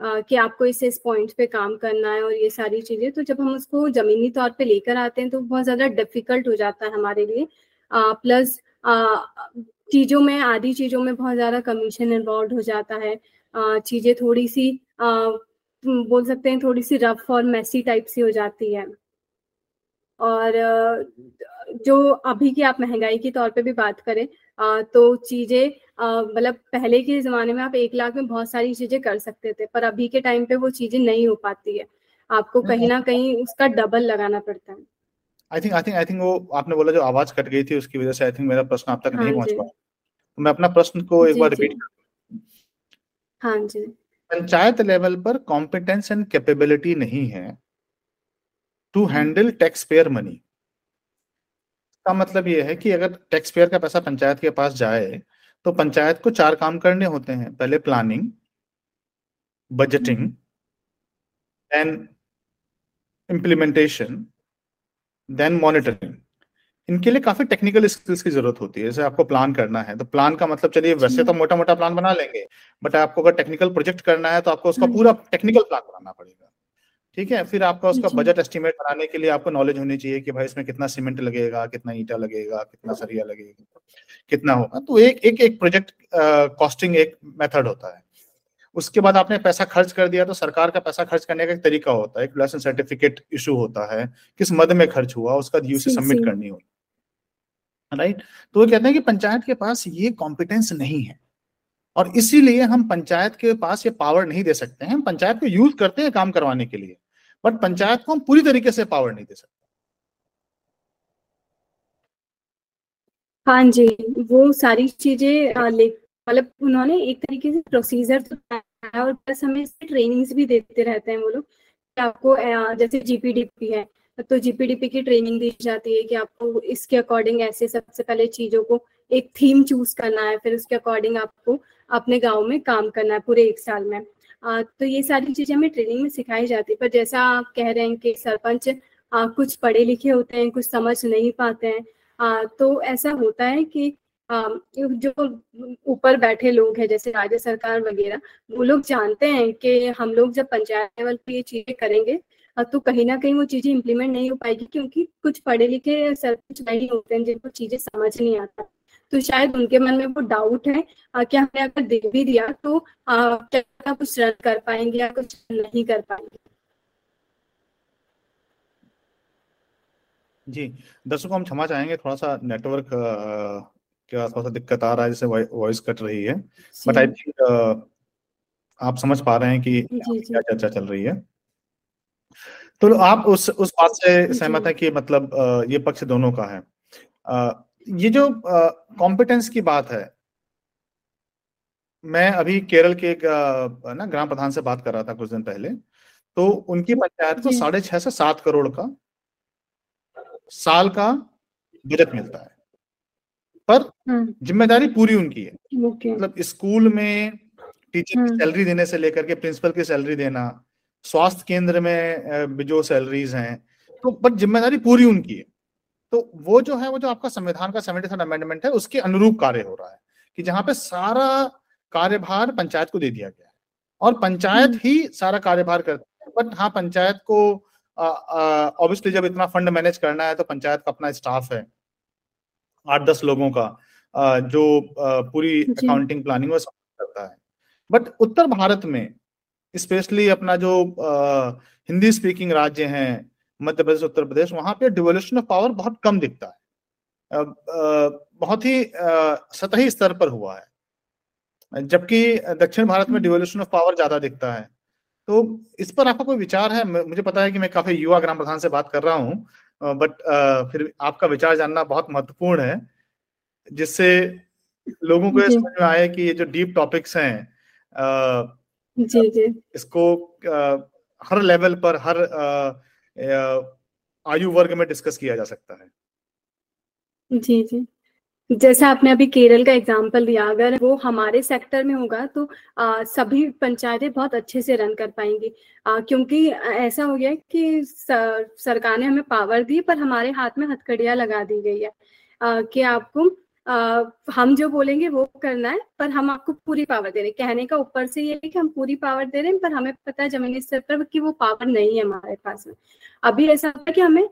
कि आपको इस इस पॉइंट पे काम करना है और ये सारी चीज़ें तो जब हम उसको जमीनी तौर पे लेकर आते हैं तो बहुत ज़्यादा डिफ़िकल्ट हो जाता है हमारे लिए। प्लस चीज़ों में आधी चीज़ों में बहुत ज़्यादा कमीशन इन्वॉल्व हो जाता है। चीज़ें थोड़ी सी बोल सकते हैं थोड़ी सी रफ और मैसी टाइप सी हो जाती है। और जो अभी की आप महँगाई के तौर पे भी बात करें तो चीज़ें मतलब पहले के ज़माने में आप एक लाख में बहुत सारी चीज़ें कर सकते थे पर अभी के टाइम पे वो चीज़ें नहीं हो पाती है। आपको कहीं ना कहीं उसका डबल लगाना पड़ता है। I think I think I think वो आपने बोला जो आवाज़ कट गई थी उसकी वजह से आई थिंक मेरा प्रश्न आप तक हाँ नहीं पहुँच पाया। तो मैं अपना प्रश्न को एक बार रिपीट हाँ। जी। पंचायत लेवल पर कॉम्पिटेंस एंड कैपेबिलिटी नहीं है to handle tax payer money का मतलब ये है कि अगर टैक्स पेयर का पैसा पंचायत के पास जाए तो पंचायत को चार काम करने होते हैं। पहले planning budgeting then implementation then monitoring इनके लिए काफ़ी टेक्निकल स्किल्स की ज़रूरत होती है। जैसे आपको प्लान करना है तो प्लान का मतलब चलिए वैसे तो मोटा मोटा प्लान बना लेंगे बट आपको अगर टेक्निकल प्रोजेक्ट करना है तो आपको उसका पूरा टेक्निकल प्लान बनाना पड़ेगा। ठीक है फिर आपका उसका बजट एस्टिमेट बनाने के लिए आपको नॉलेज होनी चाहिए कि भाई इसमें कितना सीमेंट लगेगा कितना ईटा लगेगा कितना सरिया लगेगा कितना होगा। तो एक एक एक प्रोजेक्ट कॉस्टिंग एक मेथड होता है। उसके बाद आपने पैसा खर्च कर दिया तो सरकार का पैसा खर्च करने का एक तरीका होता है। एक लाइसेंस सर्टिफिकेट इशू होता है किस मद में खर्च हुआ उसका यूसी सबमिट करनी होती राइट तो वो कहते हैं कि पंचायत के पास ये कॉम्पिटेंस नहीं है और इसीलिए हम पंचायत के पास ये पावर नहीं दे सकते हैं। हम पंचायत को यूज़ करते हैं काम करवाने के लिए। बट पंचायत को हम पूरी तरीके से पावर नहीं दे सकते हाँ जी, वो सारी चीज़ें मतलब उन्होंने एक तरीके से प्रोसीजर तो और प्लस हमें ट्रेनिंग्स भी देते रहते हैं वो लोग आपको जैसे जीपीडीपी है तो जीपीडीपी की ट्रेनिंग दी जाती है कि आपको इसके अकॉर्डिंग ऐसे सबसे पहले चीज़ों को एक थीम चूज़ करना है, फिर उसके अकॉर्डिंग आपको अपने गाँव में काम करना है पूरे एक साल में। तो ये सारी चीज़ें हमें ट्रेनिंग में सिखाई जाती है। पर जैसा आप कह रहे हैं कि सरपंच कुछ पढ़े लिखे होते हैं, कुछ समझ नहीं पाते हैं तो ऐसा होता है कि जो ऊपर बैठे लोग हैं, जैसे राज्य सरकार वगैरह, वो लोग जानते हैं कि हम लोग जब पंचायत लेवल पर ये चीज़ें करेंगे तो कहीं ना कहीं वो चीज़ें इम्प्लीमेंट नहीं हो पाएगी क्योंकि कुछ पढ़े लिखे सरपंच नहीं होते हैं, जिनको चीज़ें समझ नहीं आता। तो शायद उनके मन में वो डाउट है कि हमने अगर दे भी दिया तो आ, क्या कुछ रद्द कर पाएँगे या कुछ नहीं कर पाएँगे? जी दर्शकों हम क्षमा चाहेंगे थोड़ा सा नेटवर्क क्या थोड़ा सा दिक्कत आ रहा है जैसे वॉइस कट रही है। बट आई थिंक आप समझ पा रहे हैं कि क्या चर्चा चल रही है। तो आप उस उस बात से सहमत है कि मतलब ये पक्ष दोनों का है। ये जो कॉम्पिटेंस की बात है मैं अभी केरल के एक ना ग्राम प्रधान से बात कर रहा था कुछ दिन पहले तो उनकी पंचायत को साढ़े छह से सात करोड़ का साल का बजट मिलता है। पर हम्म। ज़िम्मेदारी पूरी उनकी है। मतलब स्कूल में टीचर की सैलरी हम्म। देने से लेकर के प्रिंसिपल की सैलरी देना स्वास्थ्य केंद्र में जो सैलरीज हैं तो बट ज़िम्मेदारी पूरी उनकी है। तो वो जो है वो जो आपका संविधान का सेवेंटी थर्ड अमेंडमेंट है उसके अनुरूप कार्य हो रहा है कि जहाँ पे सारा कार्यभार पंचायत को दे दिया गया है। और पंचायत हम्म। ही सारा कार्यभार करती है बट हाँ पंचायत को ऑब्वियसली जब इतना फंड मैनेज करना है तो पंचायत का अपना स्टाफ है। आठ दस लोगों का आ, जो आ, पूरी अकाउंटिंग प्लानिंग वो करता है। बट उत्तर भारत में स्पेशली अपना जो आ, हिंदी स्पीकिंग राज्य हैं मध्य प्रदेश उत्तर प्रदेश वहाँ पे डिवोल्यूशन ऑफ़ पावर बहुत कम दिखता है। बहुत ही सतही स्तर पर हुआ है। जबकि दक्षिण भारत में डिवोल्यूशन ऑफ़ पावर ज़्यादा दिखता है। तो इस पर आपका कोई विचार है? मुझे पता है कि मैं काफ़ी युवा ग्राम प्रधान से बात कर रहा हूँ बट फिर आपका विचार जानना बहुत महत्वपूर्ण है जिससे लोगों को समझ में आए कि ये जो डीप टॉपिक्स हैं जी जी। इसको हर लेवल पर हर आयु वर्ग में डिस्कस किया जा सकता है। जी जी। जैसा आपने अभी केरल का एग्ज़ाम्पल दिया अगर वो हमारे सेक्टर में होगा तो आ, सभी पंचायतें बहुत अच्छे से रन कर पाएँगी। आ, क्योंकि ऐसा हो गया कि सर, सरकार ने हमें पावर दी पर हमारे हाथ में हथकड़ियाँ लगा दी गई है। आ, कि आपको आ, हम जो बोलेंगे वो करना है पर हम आपको पूरी पावर दे रहे हैं। कहने का ऊपर से ये है कि हम पूरी पावर दे रहे हैं पर हमें पता है जमीनी स्तर पर कि वो पावर नहीं है हमारे पास में। अभी ऐसा होता है कि हमें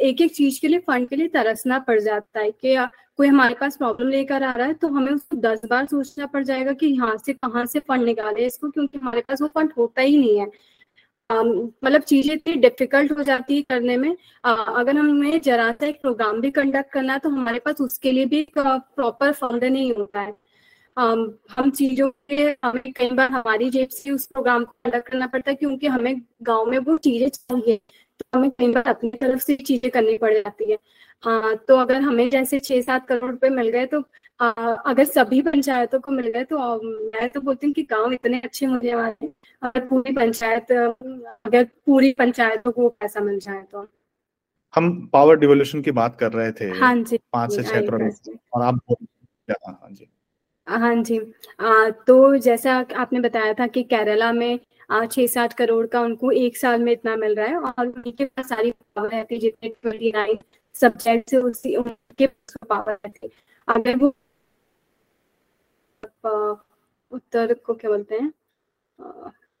एक एक चीज़ के लिए फंड के लिए तरसना पड़ जाता है कि कोई हमारे पास प्रॉब्लम लेकर आ रहा है तो हमें उसको दस बार सोचना पड़ जाएगा कि यहाँ से कहाँ से फंड निकाले इसको क्योंकि हमारे पास वो फंड होता ही नहीं है। मतलब चीज़ें इतनी डिफ़िकल्ट हो जाती है करने में। आ, अगर हमें जरा सा एक प्रोग्राम भी कंडक्ट करना है तो हमारे पास उसके लिए भी एक प्रॉपर फंड नहीं होता है। um, हम चीज़ों के हमें कई बार हमारी जेब से उस प्रोग्राम को कंडक्ट करना पड़ता है क्योंकि हमें गाँव में वो चीज़ें चाहिए तो हमें कई बार अपनी तरफ़ से चीज़ें करनी पड़ जाती है। हाँ तो अगर हमें जैसे छह सात करोड़ रुपए मिल गए तो आ, अगर सभी पंचायतों को मिल गए तो मैं तो बोलती हूँ कि गाँव इतने अच्छे होने वाले अगर पूरी पंचायत अगर पूरी पंचायतों को पैसा मिल जाए तो। हम पावर डिवोल्यूशन की बात कर रहे थे। हाँ जी। पाँच से छह करोड़। और आप हाँ जी। हाँ जी। आ, तो जैसा आपने बताया था कि केरला में छह सात करोड़ का उनको एक साल में इतना मिल रहा है और उनके पास सारी पावर रहती है जितने ट्वेंटी नाइन सब्जेक्ट उसी उनके पावर रहती है। अगर वो उत्तर को क्या बोलते हैं?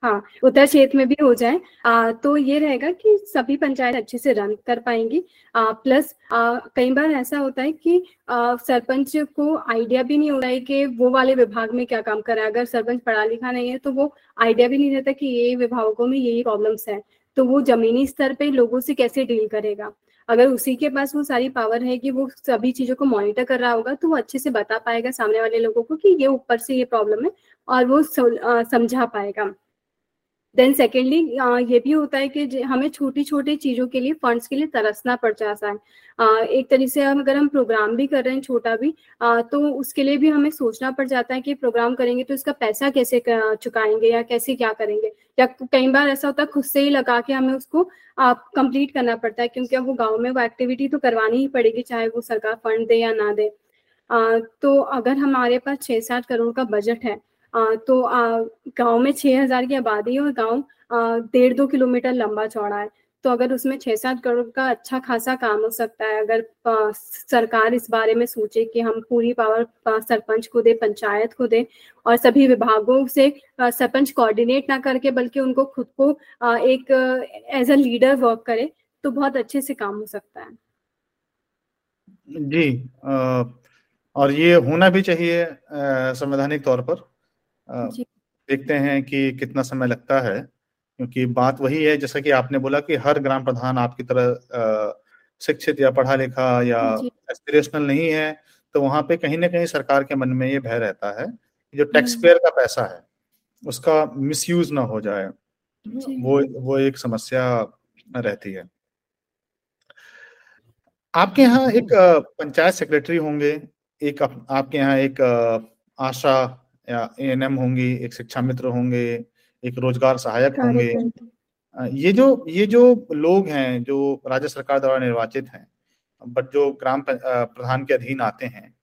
हाँ उत्तर क्षेत्र में भी हो जाए। आ, तो ये रहेगा कि सभी पंचायत अच्छे से रन कर पाएँगी। आ, प्लस आ, कई बार ऐसा होता है कि आ, सरपंच को आइडिया भी नहीं हो रहा है कि वो वाले विभाग में क्या काम कर अगर सरपंच पढ़ा लिखा नहीं है तो वो आइडिया भी नहीं रहता कि ये विभागों में यही प्रॉब्लम्स है। तो वो जमीनी स्तर पे लोगों से कैसे डील करेगा? अगर उसी के पास वो सारी पावर है कि वो सभी चीज़ों को मॉनिटर कर रहा होगा तो वो अच्छे से बता पाएगा सामने वाले लोगों को कि ये ऊपर से ये प्रॉब्लम है और वो समझा पाएगा। देन सेकेंडली ये भी होता है कि हमें छोटी छोटी चीज़ों के लिए फंड्स के लिए तरसना पड़ जाता है एक तरीके से हम अगर हम प्रोग्राम भी कर रहे हैं, छोटा भी तो उसके लिए भी हमें सोचना पड़ जाता है कि प्रोग्राम करेंगे तो इसका पैसा कैसे चुकाएँगे या कैसे क्या करेंगे? या कई बार ऐसा होता है, खुद से ही लगा के हमें उसको कंप्लीट करना पड़ता है, क्योंकि अब वो गाँव में वो एक्टिविटी तो करवानी ही पड़ेगी, चाहे वो सरकार फंड दे या ना दे। तो अगर हमारे पास छह सात करोड़ का बजट है तो गाँव में छह हज़ार की आबादी है और गाँव डेढ़ दो किलोमीटर लंबा चौड़ा है। तो अगर उसमें छह सात करोड़ का अच्छा खासा काम हो सकता है अगर सरकार इस बारे में सोचे कि हम पूरी पावर सरपंच को दे पंचायत को दे और सभी विभागों से सरपंच कोऑर्डिनेट ना करके बल्कि उनको खुद को एक एज अ लीडर वर्क करे तो बहुत अच्छे से काम हो सकता है। जी आ, और ये होना भी चाहिए संवैधानिक तौर पर। देखते हैं कि कितना समय लगता है क्योंकि बात वही है जैसा कि आपने बोला कि हर ग्राम प्रधान आपकी तरह शिक्षित या पढ़ा लिखा या एस्पिरेशनल नहीं है तो वहाँ पे कहीं ना कहीं सरकार के मन में ये भय रहता है जो टैक्स पेयर हम्म। का पैसा है उसका मिसयूज ना हो जाए वो वो एक समस्या रहती है। आपके यहाँ एक पंचायत सेक्रेटरी होंगे एक आपके यहाँ एक आशा या एएनएम होंगी एक शिक्षा मित्र होंगे एक रोज़गार सहायक होंगे। ये जो ये जो लोग हैं जो राज्य सरकार द्वारा निर्वाचित हैं बट जो ग्राम प्रधान के अधीन आते हैं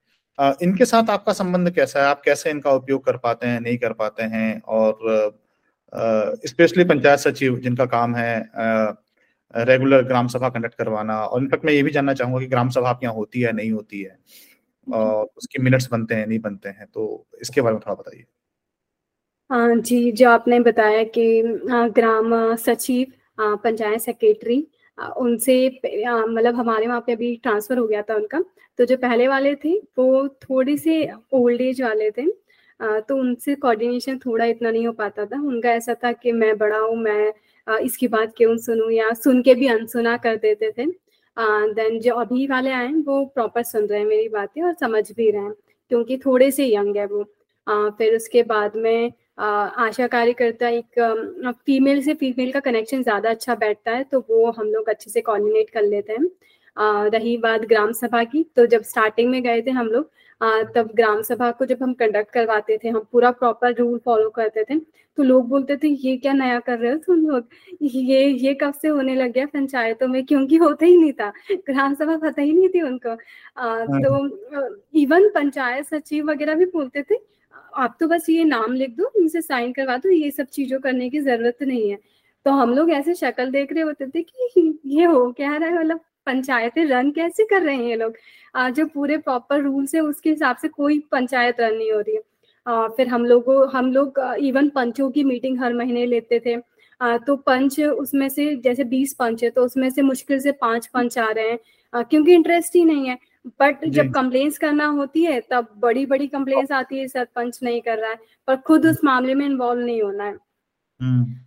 इनके साथ आपका संबंध कैसा है? आप कैसे इनका उपयोग कर पाते हैं नहीं कर पाते हैं? और स्पेशली पंचायत सचिव जिनका काम है रेगुलर ग्राम सभा कंडक्ट करवाना और इनफैक्ट मैं ये भी जानना चाहूँगा कि ग्राम सभा आपके यहाँ होती है नहीं होती है? उसके मिनट्स बनते हैं नहीं बनते हैं तो इसके बारे में थोड़ा बताइए। जी जो आपने बताया कि ग्राम सचिव पंचायत सेक्रेटरी उनसे मतलब हमारे वहाँ पे अभी ट्रांसफ़र हो गया था उनका तो जो पहले वाले थे वो थोड़े से ओल्ड एज वाले थे तो उनसे कोऑर्डिनेशन थोड़ा इतना नहीं हो पाता था। उनका ऐसा था कि मैं बड़ा हूँ मैं इसकी बात क्यों सुनूं या सुन के भी अनसुना कर देते थे। देन जो अभी वाले आए हैं वो प्रॉपर सुन रहे हैं मेरी बातें और समझ भी रहे हैं क्योंकि थोड़े से यंग है वो। आ, फिर उसके बाद में आशा कार्यकर्ता एक फीमेल से फीमेल का कनेक्शन ज़्यादा अच्छा बैठता है तो वो हम लोग अच्छे से कोऑर्डिनेट कर लेते हैं। आ, रही बात ग्राम सभा की तो जब स्टार्टिंग में गए थे हम लोग तब ग्राम सभा को जब हम कंडक्ट करवाते थे हम पूरा प्रॉपर रूल फॉलो करते थे तो लोग बोलते थे ये क्या नया कर रहे हो तुम लोग? ये ये कब से होने लग गया पंचायतों में? क्योंकि होता ही नहीं था। ग्राम सभा पता ही नहीं थी उनको। आ, हाँ तो इवन पंचायत सचिव वगैरह भी बोलते थे आप तो बस ये नाम लिख दो इनसे साइन करवा दो ये सब चीज़ों करने की ज़रूरत नहीं है। तो हम लोग ऐसे शक्ल देख रहे होते थे कि ये हो क्या रहा है मतलब पंचायतें रन कैसे कर रहे हैं ये लोग? जो पूरे प्रॉपर रूल्स है उसके हिसाब से कोई पंचायत रन नहीं हो रही है। आ, फिर हम लोगों हम लोग इवन पंचों की मीटिंग हर महीने लेते थे। आ, तो पंच उसमें से जैसे बीस पंच है तो उसमें से मुश्किल से पाँच पंच आ रहे हैं। आ, क्योंकि इंटरेस्ट ही नहीं है। बट जब कंप्लेन्स करना होती है तब बड़ी बड़ी कंप्लेन्स आती है सरपंच नहीं कर रहा है। पर खुद उस मामले में इन्वॉल्व नहीं होना है।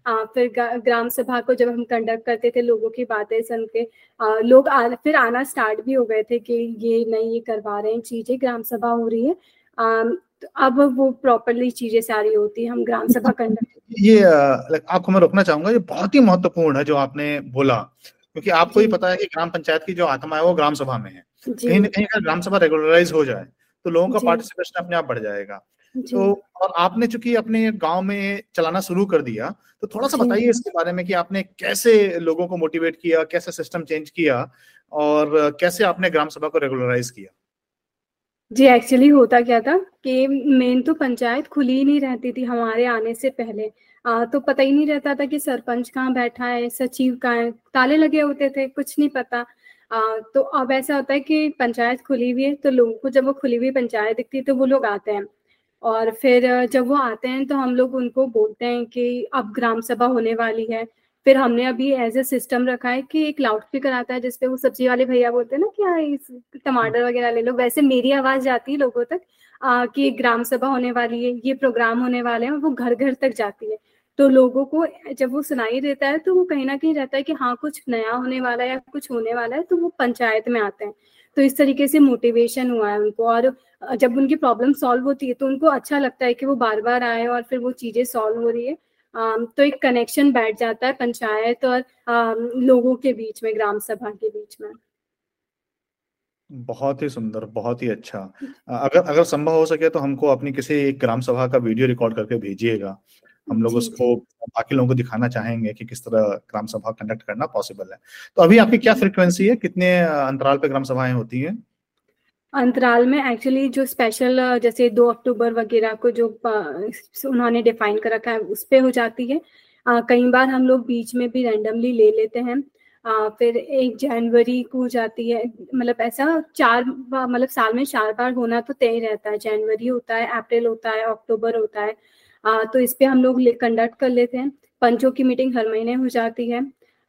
आ, फिर ग्राम सभा को जब हम कंडक्ट करते थे लोगों की बातें सुन के आ, लोग आ, फिर आना स्टार्ट भी हो गए थे कि ये नहीं ये करवा रहे हैं चीज़ें ग्राम सभा हो रही है। आ, तो अब वो प्रॉपरली चीज़ें सारी होती है हम ग्राम सभा कंडक्ट ये आपको मैं रोकना चाहूँगा ये बहुत ही महत्वपूर्ण है जो आपने बोला क्योंकि आपको ही पता है कि ग्राम पंचायत की जो आत्मा है वो ग्राम सभा में है। कहीं ना कहीं अगर ग्राम सभा रेगुलराइज हो जाए तो लोगों का पार्टिसिपेशन अपने आप बढ़ जाएगा। तो और आपने चूँकि अपने गाँव में चलाना शुरू कर दिया तो थोड़ा सा बताइए इसके बारे में कि आपने कैसे लोगों को मोटिवेट किया कैसे सिस्टम चेंज किया और कैसे आपने ग्राम सभा को रेगुलराइज किया? जी एक्चुअली होता क्या था कि मेन तो पंचायत खुली ही नहीं रहती थी हमारे आने से पहले। आ, तो पता ही नहीं रहता था कि सरपंच कहाँ बैठा है सचिव कहाँ है ताले लगे होते थे कुछ नहीं पता। आ, तो अब ऐसा होता है कि पंचायत खुली हुई है तो लोगों को जब वो खुली हुई पंचायत दिखती है तो वो लोग आते हैं। और फिर जब वो आते हैं तो हम लोग उनको बोलते हैं कि अब ग्राम सभा होने वाली है। फिर हमने अभी एज ए सिस्टम रखा है कि एक लाउड स्पीकर आता है जिसपे वो सब्ज़ी वाले भैया बोलते हैं ना क्या इस टमाटर वगैरह ले लो। वैसे मेरी आवाज़ जाती है लोगों तक आ, कि ग्राम सभा होने वाली है ये प्रोग्राम होने वाले हैं वो घर घर तक जाती है। तो लोगों को जब वो सुनाई देता है तो वो कहीं ना कहीं रहता है कि हाँ कुछ नया होने वाला है या कुछ होने वाला है तो वो पंचायत में आते हैं। तो इस तरीके से मोटिवेशन हुआ है उनको। और जब उनकी प्रॉब्लम सॉल्व होती है तो उनको अच्छा लगता है कि वो बार बार आए और फिर वो चीज़ें सॉल्व हो रही है। तो एक कनेक्शन बैठ जाता है पंचायत और लोगों के बीच में ग्राम सभा के बीच में। बहुत ही सुंदर बहुत ही अच्छा। अगर अगर संभव हो सके तो हमको अपनी किसी एक ग्राम सभा का वीडियो रिकॉर्ड करके भेजिएगा। हम लोग उसको बाकी लोगों को दिखाना चाहेंगे कि किस तरह ग्राम सभा कंडक्ट करना पॉसिबल है। तो अभी आपकी क्या फ्रिक्वेंसी है? कितने अंतराल पे ग्राम सभाएँ होती हैं? अंतराल में एक्चुअली जो स्पेशल जैसे दो अक्टूबर वगैरह को जो उन्होंने डिफाइन कर रखा है उस पर हो जाती है। कई बार हम लोग बीच में भी रैंडमली ले लेते हैं। आ, फिर एक जनवरी को हो जाती है मतलब ऐसा चार मतलब साल में चार बार होना तो तय रहता है। जनवरी होता है अप्रैल होता है अक्टूबर होता है। आ, तो इस पे हम लोग कंडक्ट कर लेते हैं। पंचों की मीटिंग हर महीने हो जाती है।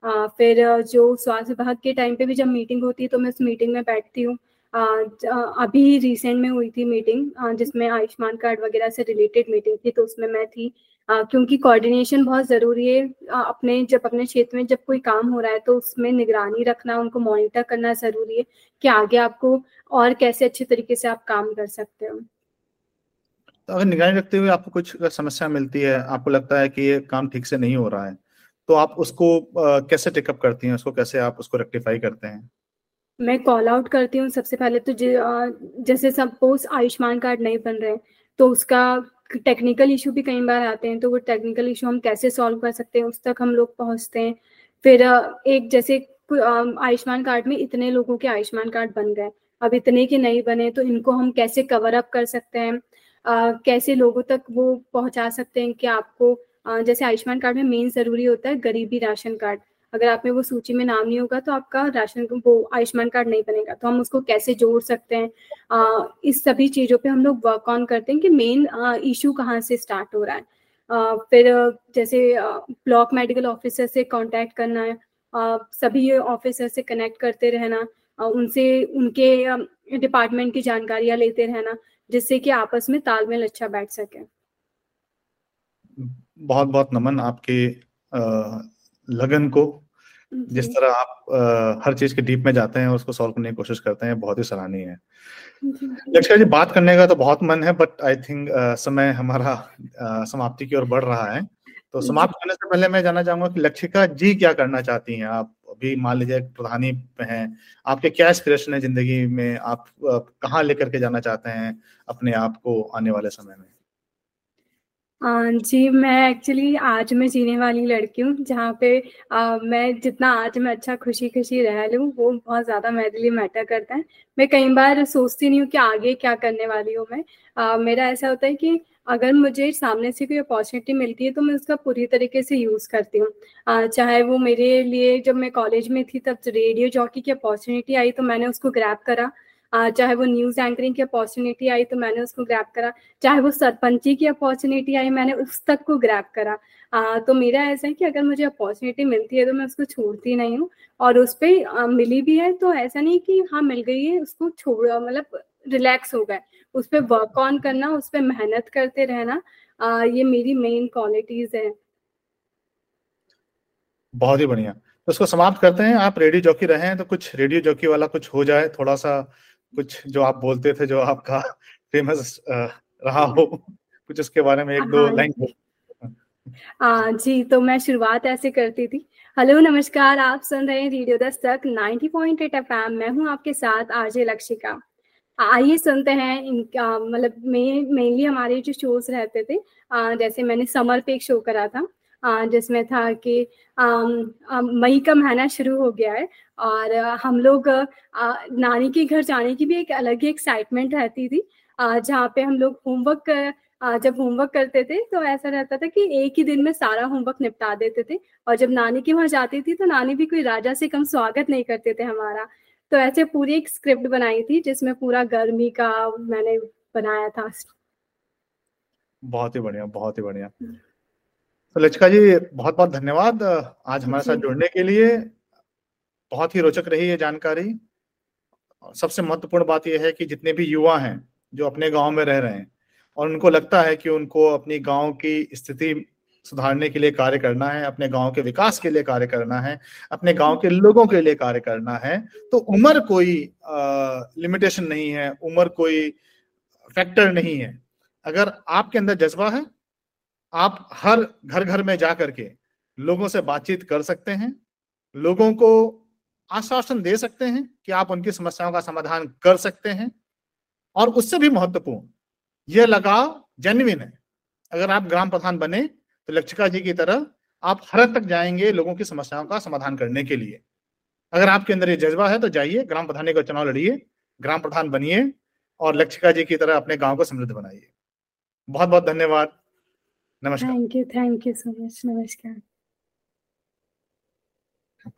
आ, फिर जो स्वास्थ्य विभाग के टाइम पे भी जब मीटिंग होती है तो मैं उस मीटिंग में बैठती हूँ। अभी रिसेंट में हुई थी मीटिंग जिसमें आयुष्मान कार्ड वगैरह से रिलेटेड मीटिंग थी तो उसमें मैं थी। क्योंकि कोऑर्डिनेशन बहुत ज़रूरी है अपने जब अपने क्षेत्र में जब कोई काम हो रहा है तो उसमें निगरानी रखना उनको मॉनिटर करना ज़रूरी है कि आगे आपको और कैसे अच्छे तरीके से आप काम कर सकते हो। तो अगर निगरानी रखते हुए आपको कुछ समस्या मिलती है, आपको लगता है कि ये काम ठीक से नहीं हो रहा है तो आप उसको कैसे टेकअप करती हैं? उसको कैसे आप उसको रेक्टिफाई करते हैं? मैं कॉल आउट करती हूँ सबसे पहले तो जैसे सपोज़ आयुष्मान कार्ड नहीं बन रहे तो उसका टेक्निकल इशू भी कई बार आते हैं तो वो टेक्निकल इशू हम कैसे सॉल्व कर सकते हैं? उस तक हम लोग पहुँचते हैं। फिर एक जैसे आयुष्मान कार्ड में इतने लोगों के आयुष्मान कार्ड बन गए, अब इतने के नहीं बने तो इनको हम कैसे कवर अप कर सकते हैं? कैसे लोगों तक वो पहुँचा सकते हैं कि आपको जैसे आयुष्मान कार्ड में मेन ज़रूरी होता है गरीबी राशन कार्ड। अगर आप में वो सूची में नाम नहीं होगा तो आपका राशन वो आयुष्मान कार्ड नहीं बनेगा। तो हम उसको कैसे जोड़ सकते हैं? आ, इस सभी चीज़ों पे हम लोग वर्क ऑन करते हैं कि मेन इशू कहाँ से स्टार्ट हो रहा है। आ, फिर जैसे ब्लॉक मेडिकल ऑफिसर से कांटेक्ट करना है। आ, सभी ऑफिसर से कनेक्ट करते रहना। उनसे उनके डिपार्टमेंट की जानकारियाँ लेते रहना। जिससे कि आपस में तालमेल अच्छा बैठ सके। बहुत बहुत नमन आपके लगन को। जिस तरह आप आ, हर चीज़ के डीप में जाते हैं और उसको सॉल्व करने की कोशिश करते हैं बहुत ही सराहनीय है। लक्ष्य जी बात करने का तो बहुत मन है बट आई थिंक समय हमारा समाप्ति की ओर बढ़ रहा है। तो समाप्त करने से पहले मैं जानना चाहूँगा कि लक्षिका जी क्या करना चाहती हैं आप? अभी मान लीजिए प्रधानी पे हैं, आपके क्या एस्पिरेशन है ज़िंदगी में? आप कहाँ लेकर के जाना चाहते हैं अपने आप को आने वाले समय में? जी, मैं एक्चुअली आज मैं जीने वाली लड़की हूँ, जहाँ पे आ, मैं जितना आज मैं अच्छा खुशी-खुशी रह लूँ, वो बहुत ज़्यादा मेरे लिए मैटर करता है। मैं कई बार सोचती नहीं हूँ कि आगे क्या करने वाली हूँ मैं। आ, मेरा ऐसा होता है कि अगर मुझे सामने से कोई अपॉर्चुनिटी मिलती है, तो मैं उसका पूरी तरीके से यूज़ करती हूँ। चाहे वो मेरे लिए जब मैं कॉलेज में थी, तब रेडियो जॉकी की अपॉर्चुनिटी आई, तो मैंने उसको ग्रैप करा। चाहे वो न्यूज़ एंकरिंग की अपॉर्चुनिटी आई तो मैंने उसको ग्रैप करा। चाहे वो सरपंची की अपॉर्चुनिटी आई मैंने उस तक को ग्रैप करा। आ, तो मेरा ऐसा है कि अगर मुझे अपॉर्चुनिटी मिलती है तो मैं उसको छोड़ती नहीं हूँ। और उस पर मिली भी है तो ऐसा नहीं कि हाँ मिल गई है उसको छोड़ मतलब रिलैक्स हो गए। उस पर वर्क ऑन करना उस पर मेहनत करते रहना आ, ये मेरी मेन क्वालिटीज है। बहुत ही बढ़िया। तो उसको समाप्त करते हैं। आप रेडियो जॉकी रहे हैं तो कुछ रेडियो जॉकी वाला कुछ हो जाए थोड़ा सा कुछ जो आप बोलते थे जो आपका फ़ेमस रहा हो कुछ उसके बारे में एक दो लाइन हाँ जी तो मैं शुरुआत ऐसे करती थी। हेलो नमस्कार आप सुन रहे हैं रेडियो दस्तक 90.8 एफएम। मैं हूँ आपके साथ आरजे लक्षिका। आइए सुनते हैं इनका मतलब मेनली हमारे जो शोज़ रहते थे आ, जैसे मैंने समर पे एक शो करा था। जिसमें था कि मई का महीना शुरू हो गया है और हम लोग नानी के घर जाने की भी एक अलग ही एक्साइटमेंट रहती थी। जहाँ पे हम लोग होमवर्क जब होमवर्क करते थे तो ऐसा रहता था कि एक ही दिन में सारा होमवर्क निपटा देते थे और जब नानी के वहाँ जाती थी तो नानी भी कोई राजा से कम स्वागत नहीं करते थे हमारा। तो ऐसे पूरी एक स्क्रिप्ट बनाई थी जिसमें पूरा गर्मी का मैंने बनाया था। बहुत ही बढ़िया बहुत ही बढ़िया। हम्म। तो लचिका जी बहुत बहुत धन्यवाद आज हमारे साथ जुड़ने के लिए। बहुत ही रोचक रही ये जानकारी। सबसे महत्वपूर्ण बात यह है कि जितने भी युवा हैं जो अपने गाँव में रह रहे हैं और उनको लगता है कि उनको अपनी गाँव की स्थिति सुधारने के लिए कार्य करना है अपने गाँव के विकास के लिए कार्य करना है अपने गाँव के लोगों के लिए कार्य करना है तो उम्र कोई लिमिटेशन नहीं है उम्र कोई फैक्टर नहीं है। अगर आपके अंदर जज्बा है आप हर घर घर में जा करके लोगों से बातचीत कर सकते हैं, लोगों को आश्वासन दे सकते हैं कि आप उनकी समस्याओं का समाधान कर सकते हैं। और उससे भी महत्वपूर्ण यह लगाव जेन्युइन है। अगर आप ग्राम प्रधान बने तो लक्षिका जी की तरह आप हर तक जाएँगे लोगों की समस्याओं का समाधान करने के लिए। अगर आपके अंदर ये जज्बा है तो जाइए, ग्राम प्रधानी का चुनाव लड़िए, ग्राम प्रधान बनिए और लक्षिका जी की तरह अपने गाँव को समृद्ध बनाइए। बहुत बहुत धन्यवाद। नमस्कार। Thank you thank you so much नमस्कार।